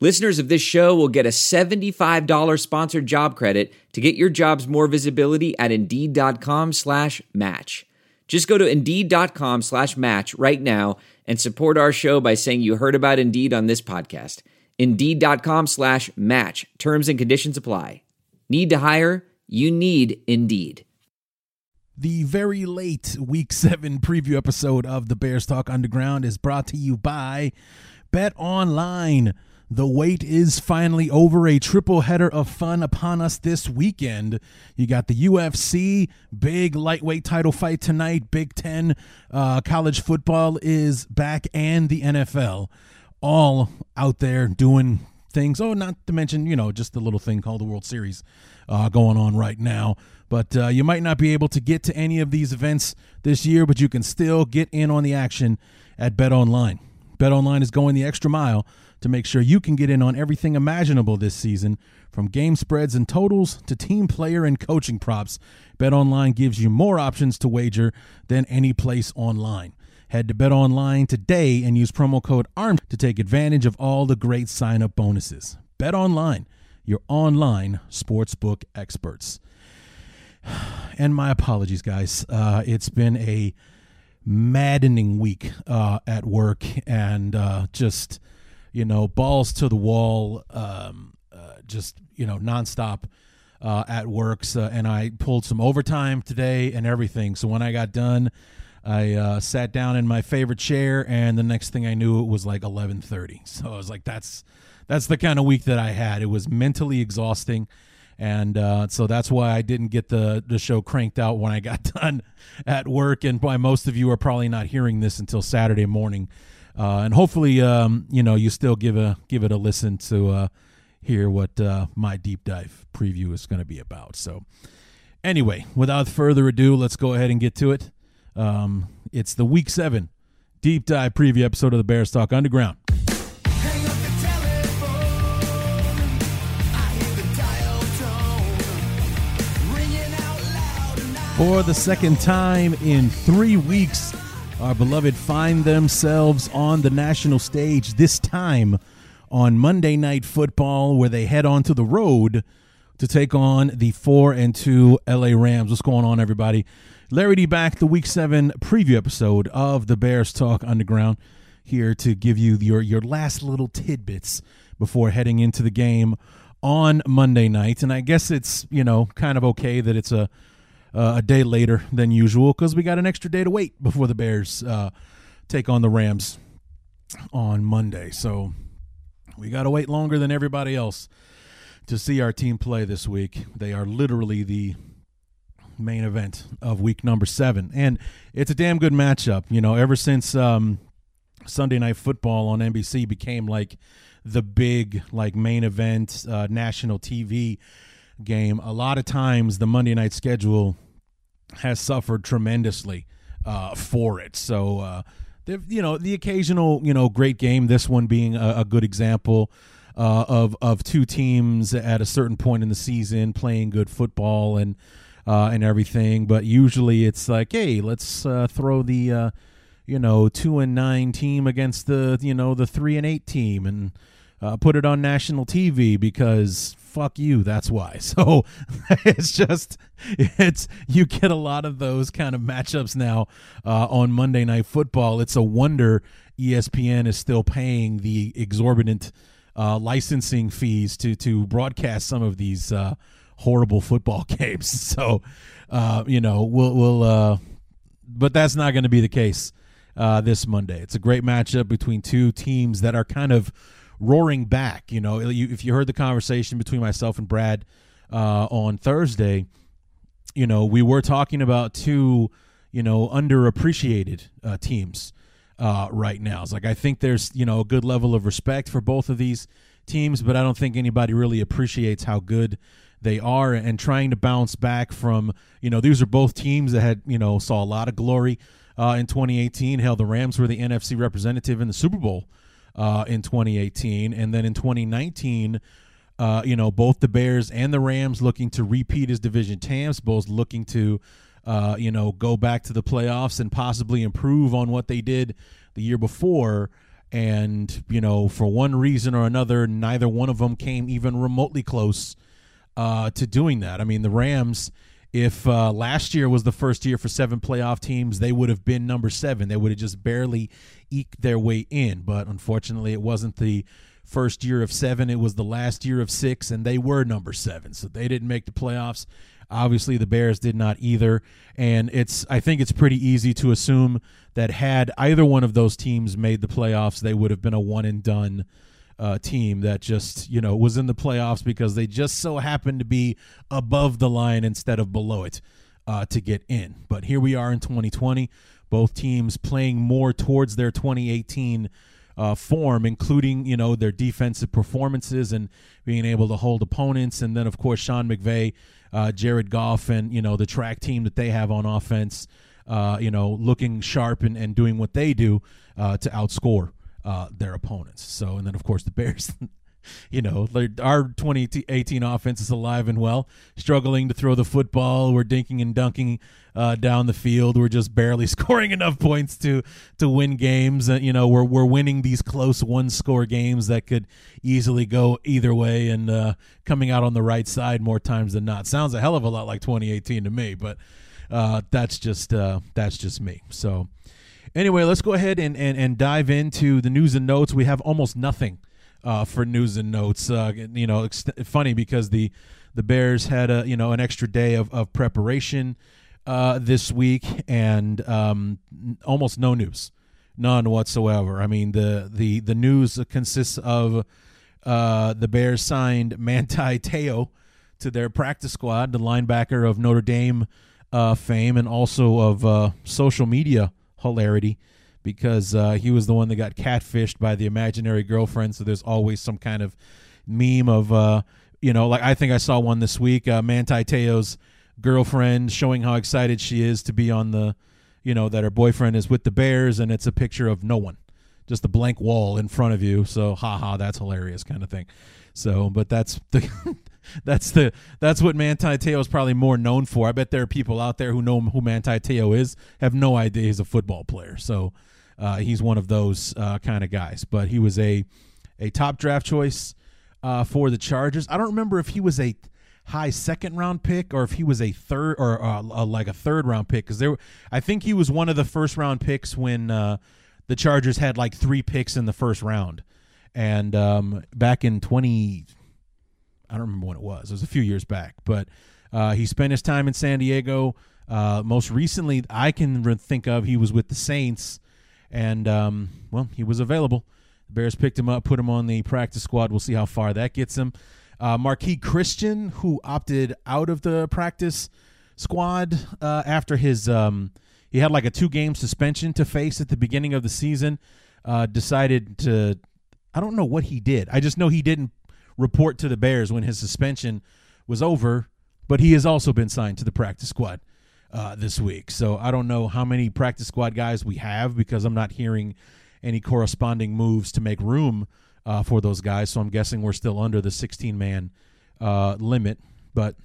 Listeners of this show will get a $75 sponsored job credit to get your jobs more visibility at Indeed.com slash match. Just go to Indeed.com slash match right now and support our show by saying you heard about Indeed on this podcast. Indeed.com slash match. Terms and conditions apply. Need to hire? You need Indeed. The very late Week 7 preview episode of the Bears Talk Underground is brought to you by Bet Online. The wait is finally over. A triple header of fun upon us this weekend. You got the UFC, big lightweight title fight tonight. Big Ten uh, college football is back, and the NFL all out there doing things. Oh, not to mention, you know, just the little thing called the World Series uh, going on right now. But uh, you might not be able to get to any of these events this year, but you can still get in on the action at Bet Online. Bet Online is going the extra mile to make sure you can get in on everything imaginable this season, from game spreads and totals to team player and coaching props. Bet Online gives you more options to wager than any place online. Head to Bet Online today and use promo code ARM to take advantage of all the great sign up bonuses. Bet Online, your online sportsbook experts. And my apologies, guys. Uh, it's been a maddening week uh, at work and uh, just, you know, balls to the wall, um, uh, just, you know, nonstop uh, at works. So, and I pulled some overtime today and everything. So when I got done, I uh, sat down in my favorite chair, and the next thing I knew, it was like eleven thirty. So I was like, "That's that's the kind of week that I had." It was mentally exhausting, and uh, so that's why I didn't get the the show cranked out when I got done at work. And by most of you are probably not hearing this until Saturday morning, uh, and hopefully, um, you know, you still give a give it a listen to uh, hear what uh, my deep dive preview is going to be about. So, anyway, without further ado, let's go ahead and get to it. Um, it's the Week Seven deep dive preview episode of the Bears Talk Underground. For the second time in three weeks, our beloved find themselves on the national stage, this time on Monday Night Football, where they head onto the road to take on the 4 and 2 LA Rams. What's going on, everybody? Larry D back, the Week 7 preview episode of the Bears Talk Underground, here to give you your, your last little tidbits before heading into the game on Monday night. And I guess it's, you know, kind of okay that it's a uh, a day later than usual because we got an extra day to wait before the Bears uh, take on the Rams on Monday. So we got to wait longer than everybody else to see our team play this week. They are literally the main event of week number seven, and it's a damn good matchup. You know, ever since um, Sunday Night Football on NBC became like the big like main event uh, national TV game, a lot of times the Monday night schedule has suffered tremendously uh, for it. So, uh, you know, the occasional, you know, great game. This one being a, a good example uh, of of two teams at a certain point in the season playing good football and uh, and everything. But usually, it's like, hey, let's uh, throw the uh, you know two and nine team against the you know the three and eight team and uh, put it on national TV because fuck you. That's why. So it's just it's you get a lot of those kind of matchups now uh, on Monday Night Football. It's a wonder ESPN is still paying the exorbitant uh, licensing fees to to broadcast some of these uh, horrible football games. So uh, you know we'll we'll uh, but that's not going to be the case uh, this Monday. It's a great matchup between two teams that are kind of roaring back. You know, if you heard the conversation between myself and Brad uh, on Thursday, you know, we were talking about two, you know, underappreciated uh, teams uh, right now. It's like I think there's, you know, a good level of respect for both of these teams, but I don't think anybody really appreciates how good they are and trying to bounce back from you know these are both teams that had you know saw a lot of glory uh, in 2018 hell the rams were the nfc representative in the super bowl uh, in 2018 and then in 2019 uh, you know both the bears and the rams looking to repeat as division champs both looking to uh, you know go back to the playoffs and possibly improve on what they did the year before and you know for one reason or another neither one of them came even remotely close uh, to doing that. I mean, the Rams, if uh, last year was the first year for seven playoff teams, they would have been number seven. They would have just barely eked their way in. But unfortunately, it wasn't the first year of seven. It was the last year of six, and they were number seven. So they didn't make the playoffs. Obviously, the Bears did not either. And it's I think it's pretty easy to assume that had either one of those teams made the playoffs, they would have been a one and done uh, team that just you know was in the playoffs because they just so happened to be above the line instead of below it uh, to get in. But here we are in 2020, both teams playing more towards their 2018 uh, form, including you know their defensive performances and being able to hold opponents, and then of course Sean McVay, uh, Jared Goff, and you know the track team that they have on offense. Uh, you know, looking sharp and, and doing what they do uh, to outscore uh, their opponents. So, and then of course the Bears. You know, our 2018 offense is alive and well, struggling to throw the football. We're dinking and dunking uh, down the field. We're just barely scoring enough points to to win games. Uh, you know, we're we're winning these close one score games that could easily go either way and uh, coming out on the right side more times than not. Sounds a hell of a lot like 2018 to me, but uh, that's just uh, that's just me. So anyway, let's go ahead and, and, and dive into the news and notes. We have almost nothing uh, for news and notes. Uh, you know, it's funny because the the Bears had a you know an extra day of, of preparation uh, this week and um, almost no news, none whatsoever. I mean the the the news consists of uh, the Bears signed Manti Te'o to their practice squad, the linebacker of Notre Dame uh, fame and also of uh, social media hilarity because uh, he was the one that got catfished by the imaginary girlfriend. So there's always some kind of meme of, uh, you know, like I think I saw one this week, uh, Manti Te'o's girlfriend showing how excited she is to be on the, you know, that her boyfriend is with the Bears, and it's a picture of no one, just a blank wall in front of you. So, haha, that's hilarious, kind of thing. So, but that's the. that's the that's what Manti Te'o is probably more known for. I bet there are people out there who know who Manti Te'o is have no idea he's a football player. So uh, he's one of those uh, kind of guys. But he was a a top draft choice uh, for the Chargers. I don't remember if he was a high second round pick or if he was a third or uh, like a third round pick because there I think he was one of the first round picks when uh, the Chargers had like three picks in the first round. And um, back in 20 I don't remember when it was. It was a few years back, but uh, he spent his time in San Diego. Uh, most recently, I can think of he was with the Saints, and um, well, he was available. The Bears picked him up, put him on the practice squad. We'll see how far that gets him. Uh, Marquis Christian, who opted out of the practice squad uh, after his um, he had like a two game suspension to face at the beginning of the season, uh, decided to. I don't know what he did. I just know he didn't report to the Bears when his suspension was over, but he has also been signed to the practice squad uh, this week. So I don't know how many practice squad guys we have because I'm not hearing any corresponding moves to make room uh, for those guys. So I'm guessing we're still under the 16 man uh, limit. But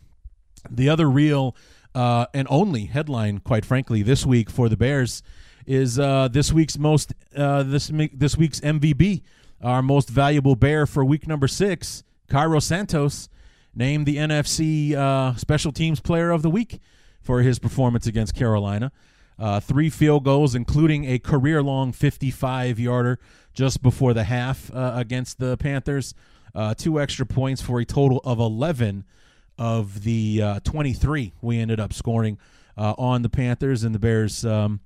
the other real uh, and only headline, quite frankly, this week for the Bears is uh, this week's most uh, this this week's MVB our most valuable bear for week number six, Cairo Santos, named the NFC uh, Special Teams Player of the Week for his performance against Carolina. Uh, three field goals, including a career long 55 yarder just before the half uh, against the Panthers. Uh, two extra points for a total of 11 of the uh, 23 we ended up scoring uh, on the Panthers, and the Bears. Um,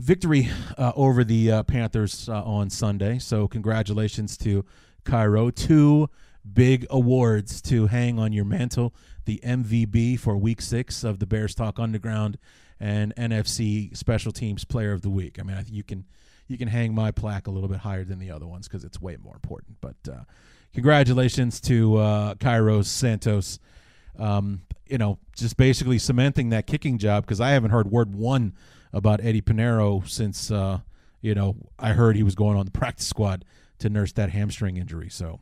victory uh, over the uh, Panthers uh, on Sunday. So congratulations to Cairo. Two big awards to hang on your mantle: the MVB for Week Six of the Bears Talk Underground and NFC Special Teams Player of the Week. I mean, you can you can hang my plaque a little bit higher than the other ones because it's way more important. But uh, congratulations to uh, Cairo Santos. Um, you know, just basically cementing that kicking job because I haven't heard word one about Eddy Piñeiro since uh, you know I heard he was going on the practice squad to nurse that hamstring injury. So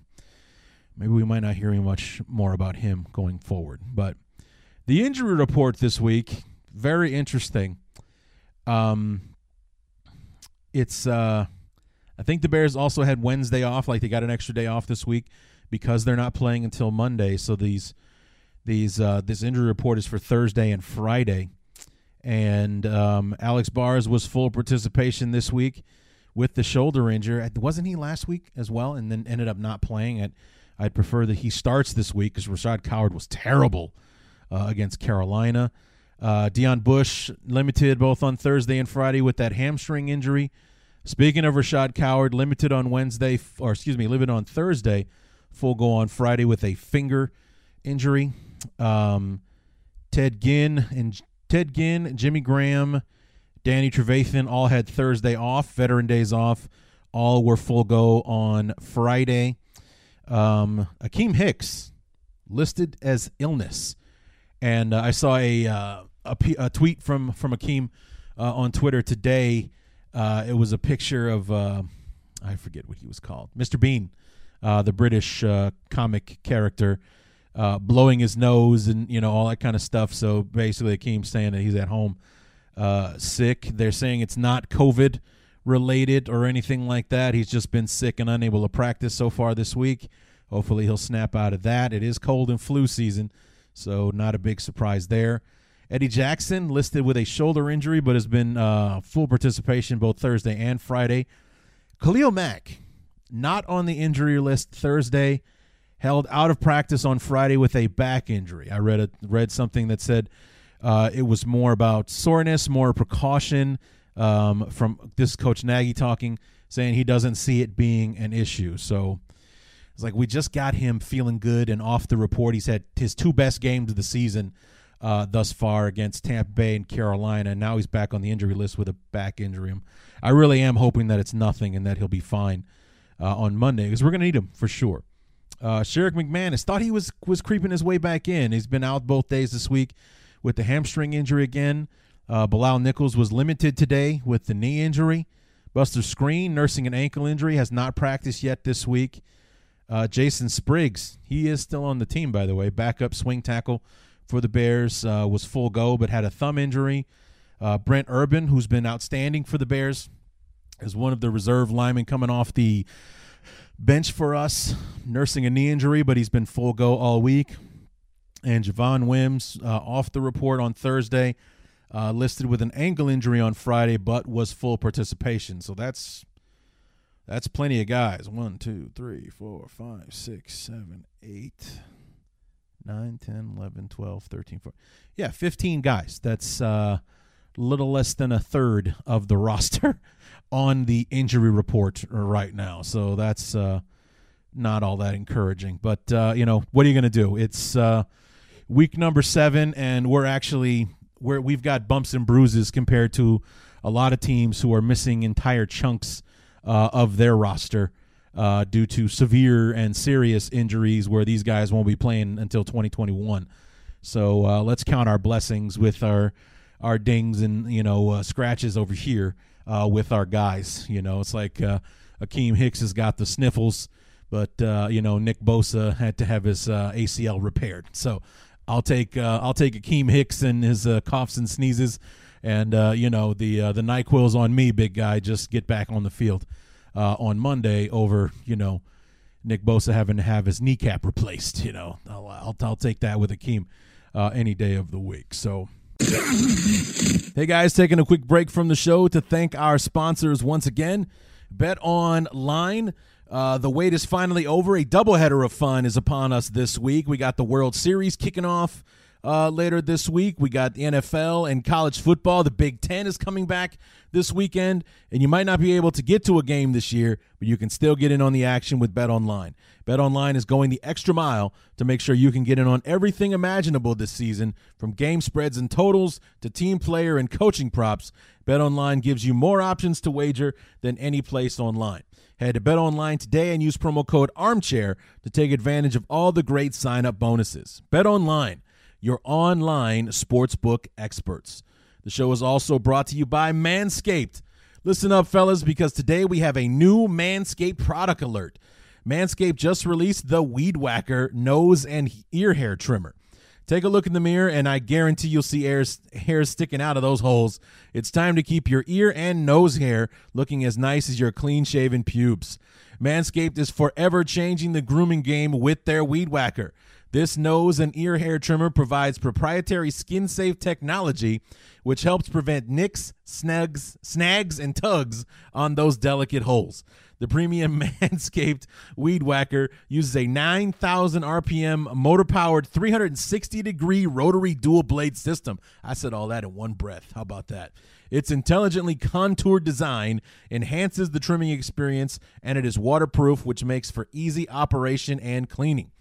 maybe we might not hear much more about him going forward. But the injury report this week very interesting. Um, it's uh, I think the Bears also had Wednesday off, like they got an extra day off this week because they're not playing until Monday. So these these uh, this injury report is for Thursday and Friday. And um, Alex Bars was full participation this week with the shoulder injury. Wasn't he last week as well? And then ended up not playing. It. I'd prefer that he starts this week because Rashad Coward was terrible uh, against Carolina. Uh, Deon Bush limited both on Thursday and Friday with that hamstring injury. Speaking of Rashad Coward, limited on Wednesday, or excuse me, limited on Thursday, full go on Friday with a finger injury. Um, Ted Ginn and Ted Ginn, Jimmy Graham, Danny Trevathan all had Thursday off, veteran days off. All were full go on Friday. Um, Akiem Hicks listed as illness, and uh, I saw a, uh, a p- a tweet from from Akeem uh, on Twitter today. Uh, it was a picture of uh, I forget what he was called, Mr. Bean, uh, the British comic character, uh, blowing his nose and you know all that kind of stuff. So basically, Akiem saying that he's at home uh, sick. They're saying it's not COVID related or anything like that. He's just been sick and unable to practice so far this week. Hopefully, he'll snap out of that. It is cold and flu season, so not a big surprise there. Eddie Jackson listed with a shoulder injury, but has been uh, full participation both Thursday and Friday. Khalil Mack, not on the injury list Thursday, held out of practice on Friday with a back injury. I read a, read something that said uh, it was more about soreness, more precaution um, from this coach Nagy talking, saying he doesn't see it being an issue. So it's like we just got him feeling good and off the report. He's had his two best games of the season uh, thus far against Tampa Bay and Carolina. And now he's back on the injury list with a back injury. I really am hoping that it's nothing and that he'll be fine uh, on Monday because we're going to need him for sure. Uh, Sherrick McManis thought he was was creeping his way back in. He's been out both days this week with the hamstring injury again. Uh, Bilal Nichols was limited today with the knee injury. Buster Skrine, nursing an ankle injury, has not practiced yet this week. Uh, Jason Spriggs, he is still on the team, by the way. Backup swing tackle for the Bears uh, was full go, but had a thumb injury. Uh, Brent Urban, who's been outstanding for the Bears, is one of the reserve linemen coming off the bench for us, nursing a knee injury, but he's been full go all week. And Javon Wims uh, off the report on Thursday, uh, listed with an ankle injury on Friday, but was full participation. So that's that's plenty of guys. One, two, three, four, five, six, seven, eight, nine, ten, eleven, twelve, thirteen, four. Yeah, 15 guys. That's uh, a little less than a third of the roster on the injury report right now. So that's uh, not all that encouraging. But, uh, you know, what are you going to do? It's uh, week number seven, and we're actually where we've got bumps and bruises compared to a lot of teams who are missing entire chunks uh, of their roster uh, due to severe and serious injuries where these guys won't be playing until 2021. So uh, let's count our blessings with our our dings and you know scratches over here uh, with our guys. You know, it's like uh, Akiem Hicks has got the sniffles, but uh, you know Nick Bosa had to have his uh, ACL repaired. So I'll take uh, I'll take Akiem Hicks and his uh, coughs and sneezes, and you know the uh, the Nyquil's on me, big guy. Just get back on the field on Monday over you know Nick Bosa having to have his kneecap replaced. You know I'll I'll, I'll take that with Akiem any day of the week. So. Hey guys, taking a quick break from the show to thank our sponsors once again. Bet Online. Uh, the wait is finally over. A doubleheader of fun is upon us this week. We got the World Series kicking off uh, later this week. We got the NFL and college football. The Big Ten is coming back this weekend, and you might not be able to get to a game this year, but you can still get in on the action with Bet Online. Bet Online is going the extra mile to make sure you can get in on everything imaginable this season, from game spreads and totals to team player and coaching props. Bet Online gives you more options to wager than any place online. Head to Bet Online today and use promo code ARMCHAIR to take advantage of all the great sign up bonuses. Bet Online, your online sportsbook experts. The show is also brought to you by Manscaped. Listen up, fellas, because today we have a new Manscaped product alert. Manscaped just released the Weed Whacker nose and ear hair trimmer. Take a look in the mirror, and I guarantee you'll see hairs, hairs sticking out of those holes. It's time to keep your ear and nose hair looking as nice as your clean shaven pubes. Manscaped is forever changing the grooming game with their Weed Whacker. This nose and ear hair trimmer provides proprietary skin safe technology, which helps prevent nicks, snags, snags, and tugs on those delicate holes. The premium Manscaped Weed Whacker uses a 9,000 RPM motor powered 360 degree rotary dual blade system. I said all that in one breath. How about that? Its intelligently contoured design enhances the trimming experience, and it is waterproof, which makes for easy operation and cleaning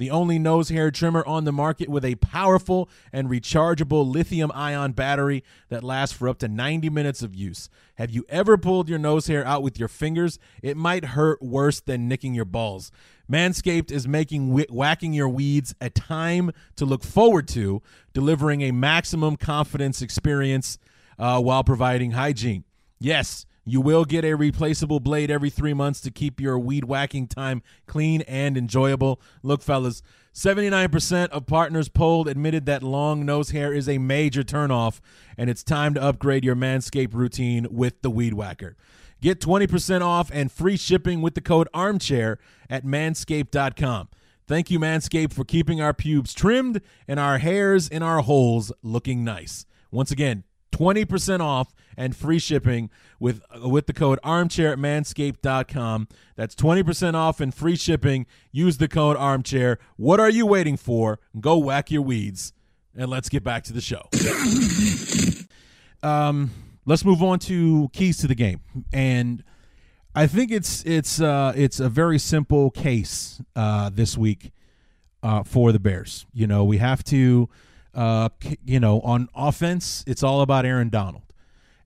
the only nose hair trimmer on the market with a powerful and rechargeable lithium ion battery that lasts for up to 90 minutes of use. Have you ever pulled your nose hair out with your fingers? It might hurt worse than nicking your balls. Manscaped is making wh- whacking your weeds a time to look forward to, delivering a maximum confidence experience uh, while providing hygiene. Yes, you will get a replaceable blade every three months to keep your weed whacking time clean and enjoyable. Look, fellas, 79% of partners polled admitted that long nose hair is a major turnoff, and it's time to upgrade your Manscaped routine with the Weed Whacker. Get 20% off and free shipping with the code armchair at manscaped.com. Thank you, Manscaped, for keeping our pubes trimmed and our hairs in our holes looking nice. Once again, 20% off and free shipping with with the code armchair at manscaped.com. That's 20% off and free shipping. Use the code armchair. What are you waiting for? Go whack your weeds. And let's get back to the show. um, let's move on to keys to the game. And I think it's it's uh, it's a very simple case uh, this week uh, for the Bears. You know, we have to uh, you know, on offense, it's all about Aaron Donald.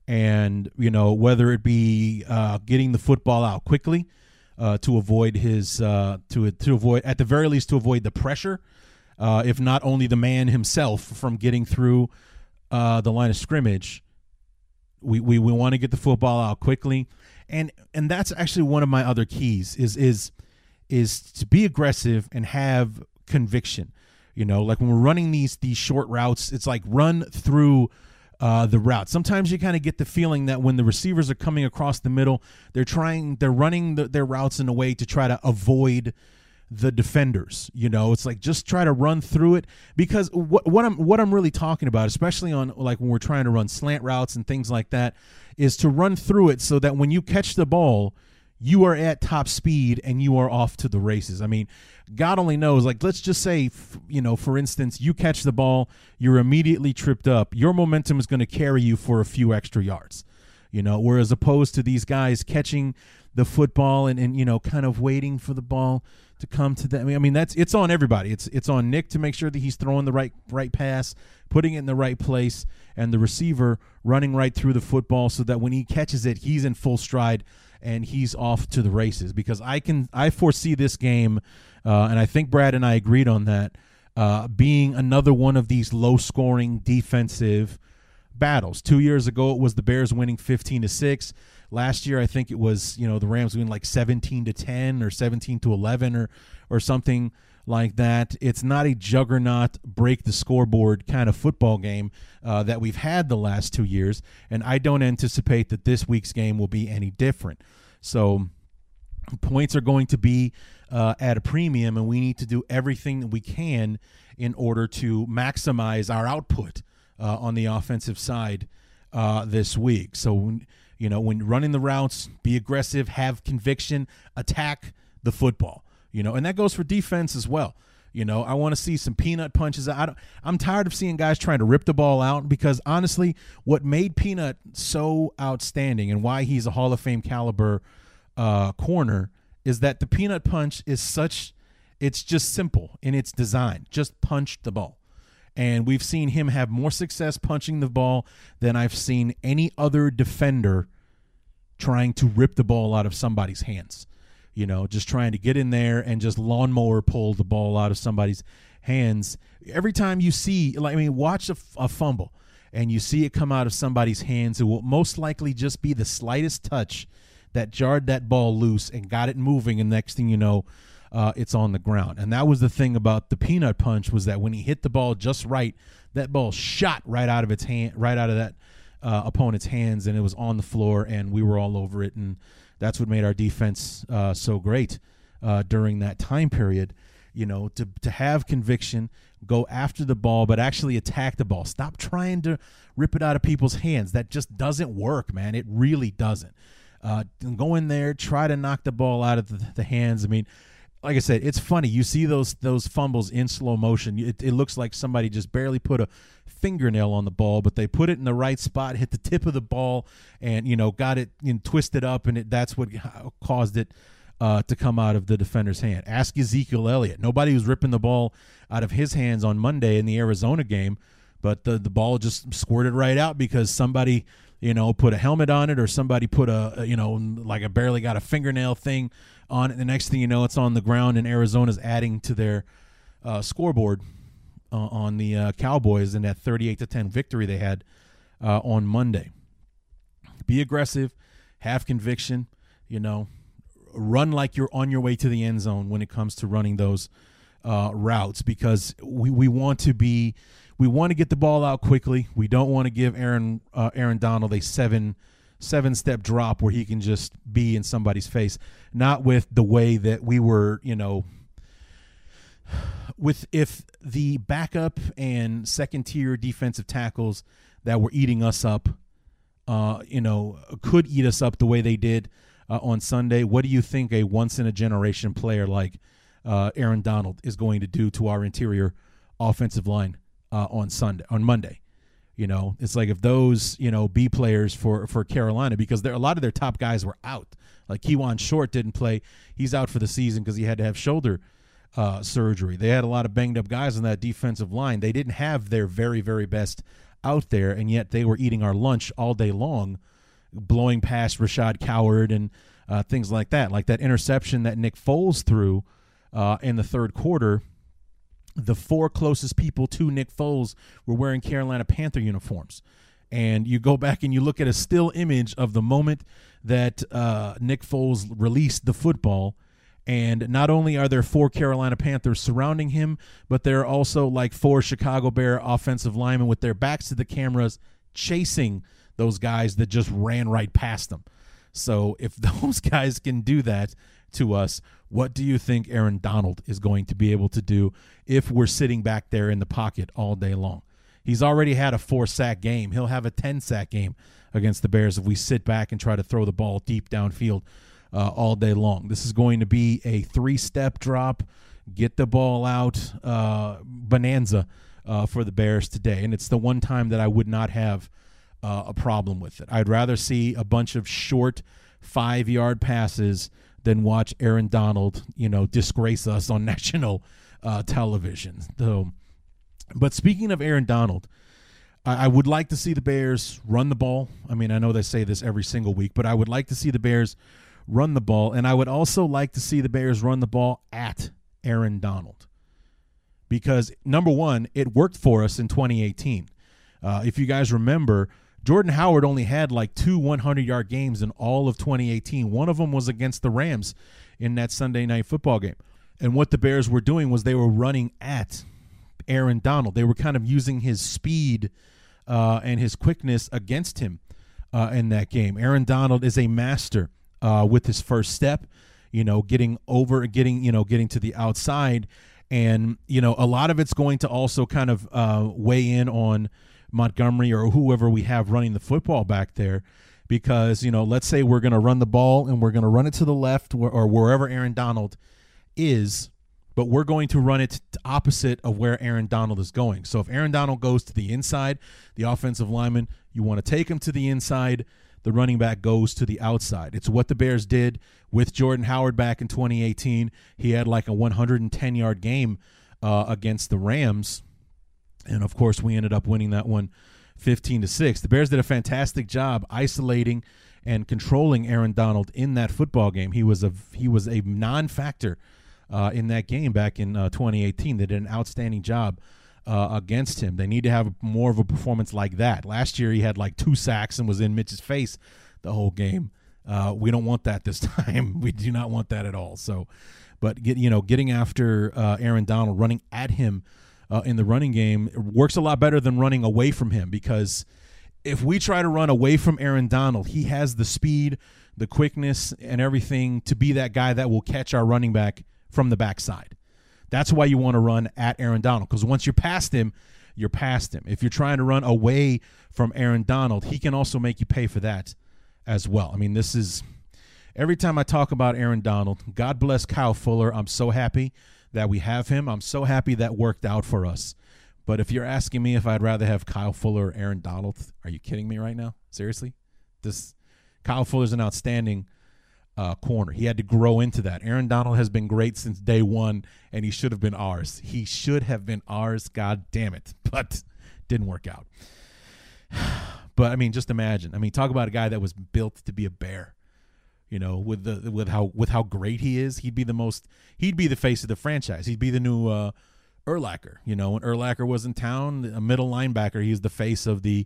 And, you know, whether it be uh, getting the football out quickly uh, to avoid his, uh, to, to avoid, at the very least, to avoid the pressure, uh, if not only the man himself from getting through uh, the line of scrimmage. We, we, we want to get the football out quickly. And, and that's actually one of my other keys is, is, is to be aggressive and have conviction. You know, like when we're running these these short routes, it's like run through uh, the route. Sometimes you kind of get the feeling that when the receivers are coming across the middle, they're trying, they're running the, their routes in a way to try to avoid the defenders. You know, it's like just try to run through it because what what I'm what I'm really talking about, especially on like when we're trying to run slant routes and things like that, is to run through it so that when you catch the ball, you are at top speed and you are off to the races. I mean, God only knows. Like, let's just say, you know, for instance, you catch the ball, you're immediately tripped up. Your momentum is going to carry you for a few extra yards, you know, whereas opposed to these guys catching the football and, and you know, kind of waiting for the ball to come to them. I mean, that's it's on everybody. It's it's on Nick to make sure that he's throwing the right right pass, putting it in the right place, and the receiver running right through the football so that when he catches it, he's in full stride and he's off to the races because I can I foresee this game, uh, and I think Brad and I agreed on that, uh, being another one of these low scoring defensive battles. Two years ago, it was the Bears winning fifteen to six. Last year, I think it was you know the Rams winning like seventeen to ten or seventeen to eleven or or something like that. It's not a juggernaut break the scoreboard kind of football game uh, that we've had the last two years, and I don't anticipate that this week's game will be any different. So points are going to be uh, at a premium, and we need to do everything that we can in order to maximize our output uh, on the offensive side uh, this week. So, you know, when running the routes, be aggressive, have conviction, attack the football. You know, and that goes for defense as well. You know, I want to see some peanut punches. I don't, I'm tired of seeing guys trying to rip the ball out because honestly, what made Peanut so outstanding and why he's a Hall of Fame caliber uh, corner is that the peanut punch is such. It's just simple in its design. Just punch the ball. And we've seen him have more success punching the ball than I've seen any other defender trying to rip the ball out of somebody's hands. You know, just trying to get in there and just lawnmower pull the ball out of somebody's hands. Every time you see, like, I mean, watch a, a fumble and you see it come out of somebody's hands, it will most likely just be the slightest touch that jarred that ball loose and got it moving. And next thing you know, uh, it's on the ground. And that was the thing about the peanut punch was that when he hit the ball just right, that ball shot right out of its hand, right out of that uh, opponent's hands, and it was on the floor, and we were all over it. And that's what made our defense uh, so great uh, during that time period. You know, to to have conviction, go after the ball, but actually attack the ball. Stop trying to rip it out of people's hands. That just doesn't work, man. It really doesn't. Uh, go in there, try to knock the ball out of the, the hands. I mean, like I said, it's funny. You see those those fumbles in slow motion. It, it looks like somebody just barely put a fingernail on the ball, but they put it in the right spot, hit the tip of the ball, and you know got it know, twisted up, and it, that's what caused it uh, to come out of the defender's hand. Ask Ezekiel Elliott. Nobody was ripping the ball out of his hands on Monday in the Arizona game, but the the ball just squirted right out because somebody you know put a helmet on it or somebody put a you know like a barely got a fingernail thing on it. The next thing you know, it's on the ground, and Arizona's adding to their uh, scoreboard uh, on the uh, Cowboys in that 38 to 10 victory they had uh, on Monday. Be aggressive, have conviction, you know, run like you're on your way to the end zone when it comes to running those uh, routes because we, we want to be we want to get the ball out quickly. We don't want to give Aaron uh, Aaron Donald a seven seven step drop where he can just be in somebody's face. Not with the way that we were, you know, with if the backup and second tier defensive tackles that were eating us up, uh, you know, could eat us up the way they did uh, on Sunday. What do you think a once in a generation player like uh, Aaron Donald is going to do to our interior offensive line uh, on Sunday on Monday? You know, it's like if those you know B players for for Carolina because there a lot of their top guys were out. Like Kawann Short didn't play; he's out for the season because he had to have shoulder uh, surgery. They had a lot of banged up guys on that defensive line. They didn't have their very very best out there, and yet they were eating our lunch all day long, blowing past Rashad Coward and uh, things like that. Like that interception that Nick Foles threw uh, in the third quarter the four closest people to Nick Foles were wearing Carolina Panther uniforms. And you go back and you look at a still image of the moment that uh, Nick Foles released the football. And not only are there four Carolina Panthers surrounding him, but there are also like four Chicago Bear offensive linemen with their backs to the cameras chasing those guys that just ran right past them. So if those guys can do that to us, what do you think Aaron Donald is going to be able to do if we're sitting back there in the pocket all day long? He's already had a four sack game. He'll have a 10 sack game against the Bears if we sit back and try to throw the ball deep downfield uh, all day long. This is going to be a three step drop, get the ball out uh, bonanza uh, for the Bears today. And it's the one time that I would not have uh, a problem with it. I'd rather see a bunch of short five yard passes than watch Aaron Donald, you know, disgrace us on national uh, television. So, but speaking of Aaron Donald, I, I would like to see the Bears run the ball. I mean, I know they say this every single week, but I would like to see the Bears run the ball, and I would also like to see the Bears run the ball at Aaron Donald because number one, it worked for us in 2018. Uh, if you guys remember, Jordan Howard only had like two 100 yard games in all of 2018. One of them was against the Rams in that Sunday night football game. And what the Bears were doing was they were running at Aaron Donald. They were kind of using his speed uh, and his quickness against him uh, in that game. Aaron Donald is a master uh, with his first step, you know, getting over, getting, you know, getting to the outside. And, you know, a lot of it's going to also kind of uh, weigh in on Montgomery or whoever we have running the football back there. Because, you know, let's say we're going to run the ball and we're going to run it to the left or, wherever Aaron Donald is, but we're going to run it opposite of where Aaron Donald is going. So if Aaron Donald goes to the inside, the offensive lineman, you want to take him to the inside. The running back goes to the outside. It's what the Bears did with Jordan Howard back in 2018. He had like a 110 yard game uh, against the Rams, and of course we ended up winning that one 15 to 6 the bears did a fantastic job isolating and controlling aaron donald in that football game. He was a he was a non-factor uh, in that game back in uh, 2018 they did an outstanding job uh, against him. They need to have more of a performance like that. Last year he had like two sacks and was in mitch's face the whole game. Uh, we don't want that this time. We do not want that at all. So but get you know getting after uh, aaron donald running at him uh, in the running game works a lot better than running away from him because if we try to run away from Aaron Donald, he has the speed, the quickness, and everything to be that guy that will catch our running back from the backside. That's why you want to run at Aaron Donald because once you're past him, you're past him. If you're trying to run away from Aaron Donald, he can also make you pay for that as well. I mean, this is every time I talk about Aaron Donald, God bless Kyle Fuller. I'm so happy that we have him. I'm so happy that worked out for us. But if you're asking me if I'd rather have Kyle Fuller or Aaron Donald, are you kidding me right now? Seriously? This Kyle Fuller's an outstanding uh, corner. He had to grow into that. Aaron Donald has been great since day one, and he should have been ours. He should have been ours. God damn it! But didn't work out. But I mean, just imagine. I mean, talk about a guy that was built to be a bear. You know, with the with how with how great he is, he'd be the most. He'd be the face of the franchise. He'd be the new uh, Urlacher. You know, when Urlacher was in town, a middle linebacker, he's the face of the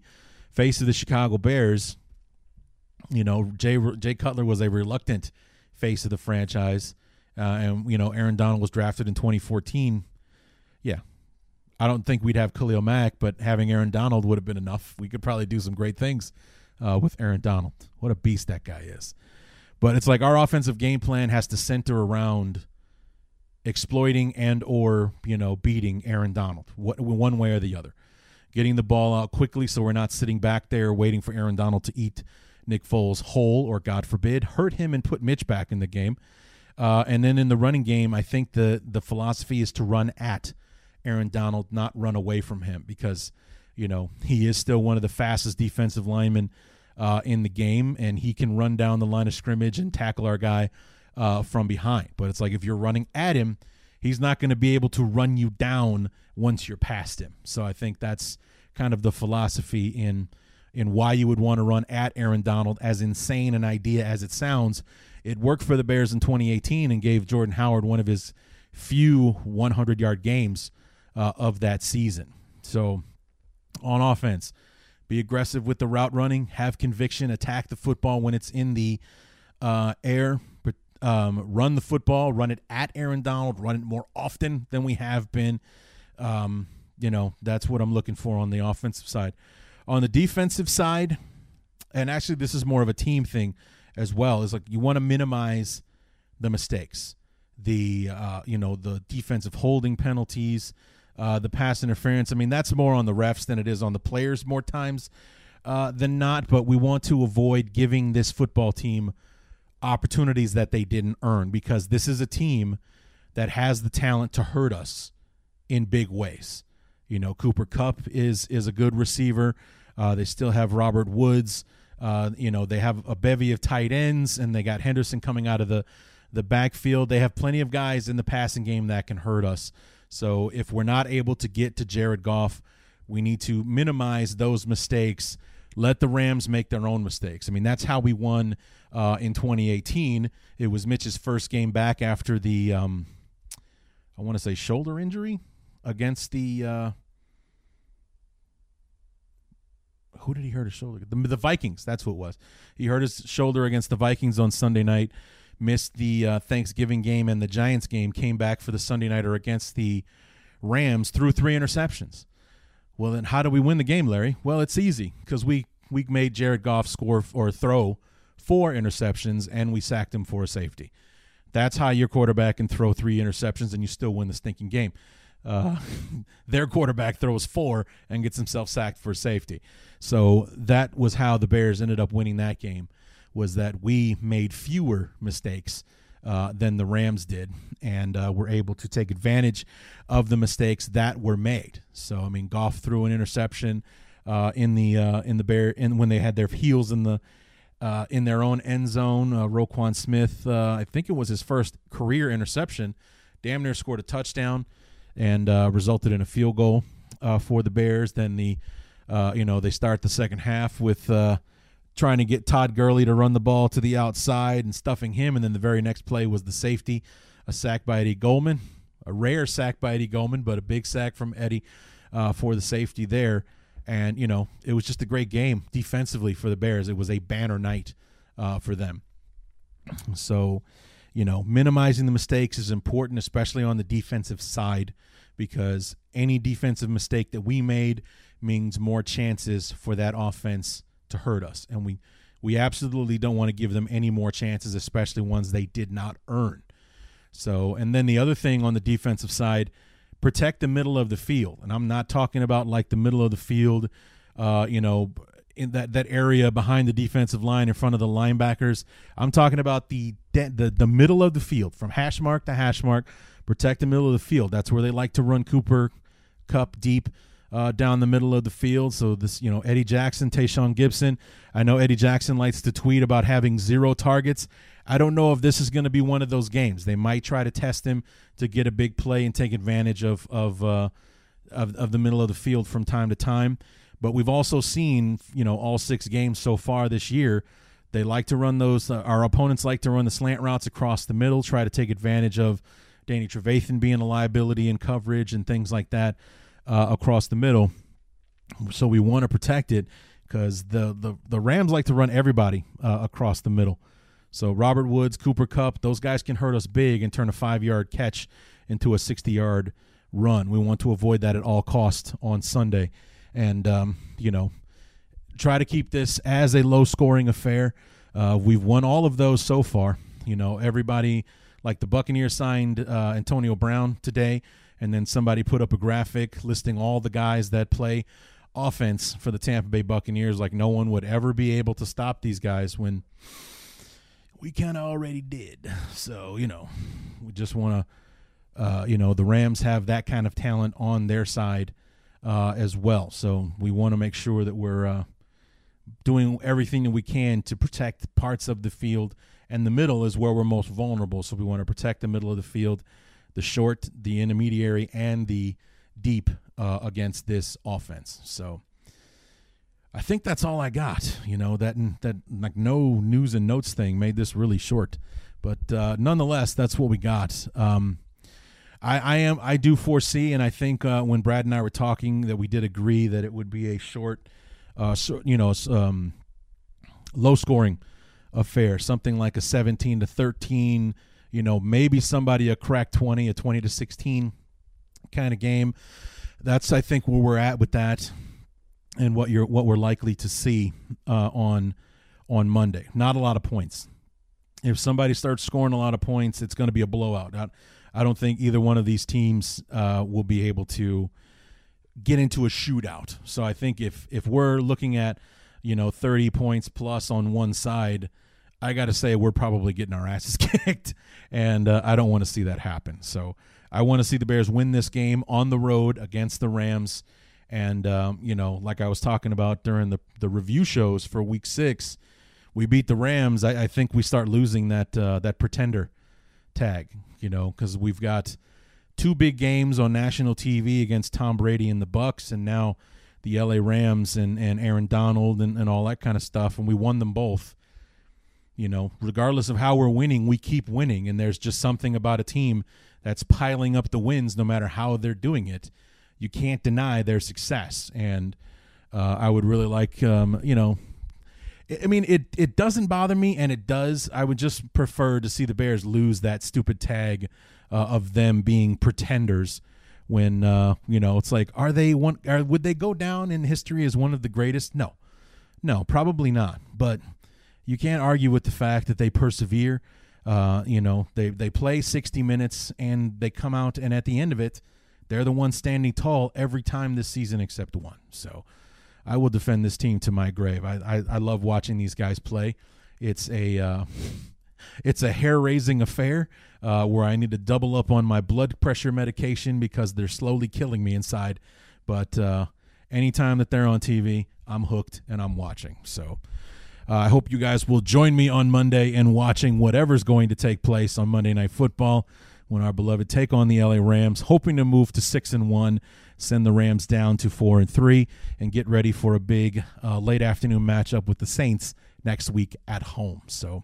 face of the Chicago Bears. You know, Jay Jay Cutler was a reluctant face of the franchise, uh, and you know, Aaron Donald was drafted in 2014. Yeah, I don't think we'd have Khalil Mack, but having Aaron Donald would have been enough. We could probably do some great things uh, with Aaron Donald. What a beast that guy is. But it's like our offensive game plan has to center around exploiting and or you know beating Aaron Donald, what, one way or the other. Getting the ball out quickly so we're not sitting back there waiting for Aaron Donald to eat Nick Foles whole or God forbid hurt him and put Mitch back in the game. Uh, and then in the running game, I think the the philosophy is to run at Aaron Donald, not run away from him because you know he is still one of the fastest defensive linemen uh, in the game, and he can run down the line of scrimmage and tackle our guy uh, from behind. But it's like if you're running at him, he's not going to be able to run you down once you're past him. So I think that's kind of the philosophy in in why you would want to run at Aaron Donald. As insane an idea as it sounds, it worked for the Bears in 2018 and gave Jordan Howard one of his few 100 yard games uh, of that season. So on offense, be aggressive with the route running, have conviction, attack the football when it's in the uh, air, but um, run the football, run it at Aaron Donald, run it more often than we have been. Um, you know, that's what I'm looking for on the offensive side. On the defensive side, and actually, this is more of a team thing as well, is like you want to minimize the mistakes, the uh, you know the defensive holding penalties, uh, the pass interference. I mean, that's more on the refs than it is on the players more times uh, than not. But we want to avoid giving this football team opportunities that they didn't earn because this is a team that has the talent to hurt us in big ways. You know, Cooper Kupp is is a good receiver. Uh, they still have Robert Woods. Uh, you know, they have a bevy of tight ends, and they got Henderson coming out of the the backfield. They have plenty of guys in the passing game that can hurt us. So if we're not able to get to Jared Goff, we need to minimize those mistakes. Let the Rams make their own mistakes. I mean, that's how we won uh, in 2018. It was Mitch's first game back after the, um, I want to say, shoulder injury against the. Uh, who did he hurt his shoulder? The, the Vikings. That's who it was. He hurt his shoulder against the Vikings on Sunday night. Missed the uh, Thanksgiving game and the Giants game. Came back for the Sunday nighter against the Rams. Threw three interceptions. Well, then how do we win the game, Larry? Well, it's easy because we we made Jared Goff score or throw four interceptions and we sacked him for a safety. That's how your quarterback can throw three interceptions and you still win the stinking game. Uh, their quarterback throws four and gets himself sacked for safety. So that was how the Bears ended up winning that game. Was that we made fewer mistakes uh, than the Rams did, and uh, were able to take advantage of the mistakes that were made. So I mean, Goff threw an interception uh, in the uh, in the bear in when they had their heels in the uh, in their own end zone. Uh, Roquan Smith, uh, I think it was his first career interception, damn near scored a touchdown and resulted in a field goal for the Bears. Then the you know they start the second half with trying to get Todd Gurley to run the ball to the outside and stuffing him, and then the very next play was the safety, a sack by Eddie Goldman, a rare sack by Eddie Goldman, but a big sack from Eddie uh, for the safety there. And you know it was just a great game defensively for the Bears. It was a banner night uh, for them. So, you know, minimizing the mistakes is important, especially on the defensive side, because any defensive mistake that we made means more chances for that offense to hurt us. And we we absolutely don't want to give them any more chances, especially ones they did not earn. So, and then the other thing on the defensive side, protect the middle of the field. And I'm not talking about like the middle of the field, uh, you know, in that, that area behind the defensive line in front of the linebackers. I'm talking about the the the middle of the field from hash mark to hash mark. Protect the middle of the field. That's where they like to run Cooper Kupp deep uh, down the middle of the field. So this, you know, Eddie Jackson, Tashaun Gipson. I know Eddie Jackson likes to tweet about having zero targets. I don't know if this is going to be one of those games. They might try to test him to get a big play and take advantage of of uh, of, of the middle of the field from time to time. But we've also seen, you know, all six games so far this year. They like to run those. Uh, our opponents like to run the slant routes across the middle, try to take advantage of Danny Trevathan being a liability in coverage and things like that uh, across the middle. So we want to protect it because the, the the Rams like to run everybody uh, across the middle. So Robert Woods, Cooper Kupp, those guys can hurt us big and turn a five yard catch into a sixty yard run. We want to avoid that at all costs on Sunday, and um, you know try to keep this as a low scoring affair. Uh, we've won all of those so far. You know everybody like the Buccaneers signed uh, Antonio Brown today, and then somebody put up a graphic listing all the guys that play offense for the Tampa Bay Buccaneers. Like no one would ever be able to stop these guys when we kind of already did. So you know, we just want to, uh, you know, the Rams have that kind of talent on their side uh, as well. So we want to make sure that we're uh, doing everything that we can to protect parts of the field and the middle is where we're most vulnerable. So we want to protect the middle of the field, the short, the intermediary, and the deep uh, against this offense. So I think that's all I got. You know that that like no news and notes thing made this really short, but uh, nonetheless, that's what we got. Um, I, I am I do foresee, and I think uh, when Brad and I were talking, that we did agree that it would be a short, uh, so, you know, um, low scoring affair, something like a 17 to 13, you know, maybe somebody a crack 20, a 20 to 16 kind of game. That's I think where we're at with that and what you're what we're likely to see uh, on on Monday. Not a lot of points. If somebody starts scoring a lot of points, it's going to be a blowout. I, I don't think either one of these teams uh, will be able to get into a shootout. So I think if if we're looking at you know 30 points plus on one side, I got to say we're probably getting our asses kicked, and uh, I don't want to see that happen. So I want to see the Bears win this game on the road against the Rams. And um, you know, like I was talking about during the the review shows for Week Six, we beat the Rams. I, I think we start losing that uh, that pretender tag. You know, because we've got two big games on national TV against Tom Brady and the Bucks, and now the LA Rams and, and Aaron Donald and, and all that kind of stuff, and we won them both. You know, regardless of how we're winning, we keep winning, and there's just something about a team that's piling up the wins, no matter how they're doing it. You can't deny their success, and uh, I would really like, um, you know, I mean, it it doesn't bother me, and it does. I would just prefer to see the Bears lose that stupid tag uh, of them being pretenders. When uh, you know, it's like, are they one? Are, would they go down in history as one of the greatest? No, no, probably not. But you can't argue with the fact that they persevere. Uh, you know, they they play sixty minutes and they come out, and at the end of it, they're the ones standing tall every time this season except one. So. I will defend this team to my grave. I, I, I love watching these guys play. It's a uh, it's a hair raising affair uh, where I need to double up on my blood pressure medication because they're slowly killing me inside. But uh, anytime that they're on TV, I'm hooked and I'm watching. So uh, I hope you guys will join me on Monday in watching whatever's going to take place on Monday Night Football when our beloved take on the LA Rams, hoping to move to six and one, send the Rams down to four and three, and get ready for a big uh, late afternoon matchup with the Saints next week at home. So,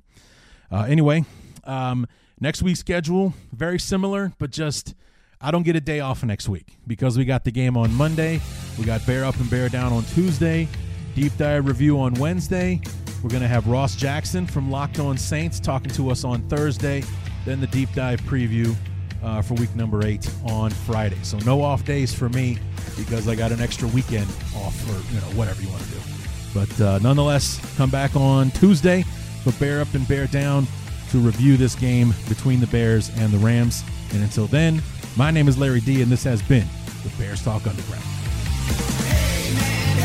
uh, anyway, um, next week's schedule very similar, but just I don't get a day off next week because we got the game on Monday, we got Bear Up and Bear Down on Tuesday, deep dive review on Wednesday. We're going to have Ross Jackson from Locked On Saints talking to us on Thursday, then the deep dive preview uh, for week number eight on Friday. So no off days for me because I got an extra weekend off, or you know whatever you want to do. But uh, nonetheless, come back on Tuesday for Bear Up and Bear Down to review this game between the Bears and the Rams. And until then, my name is Larry D, and this has been the Bears Talk Underground. been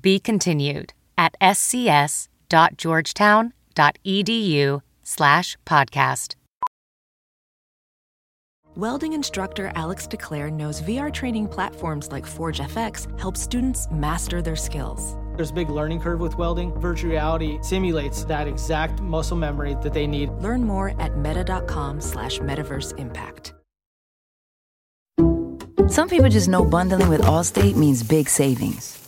Be continued at scs.georgetown.edu slash podcast. Welding instructor Alex DeClaire knows VR training platforms like ForgeFX help students master their skills. There's a big learning curve with welding. Virtual reality simulates that exact muscle memory that they need. Learn more at meta.com slash metaverse impact. Some people just know bundling with Allstate means big savings.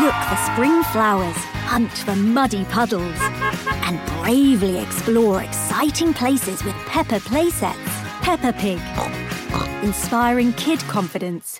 Look for spring flowers, hunt for muddy puddles, and bravely explore exciting places with Peppa playsets. Peppa Pig, inspiring kid confidence.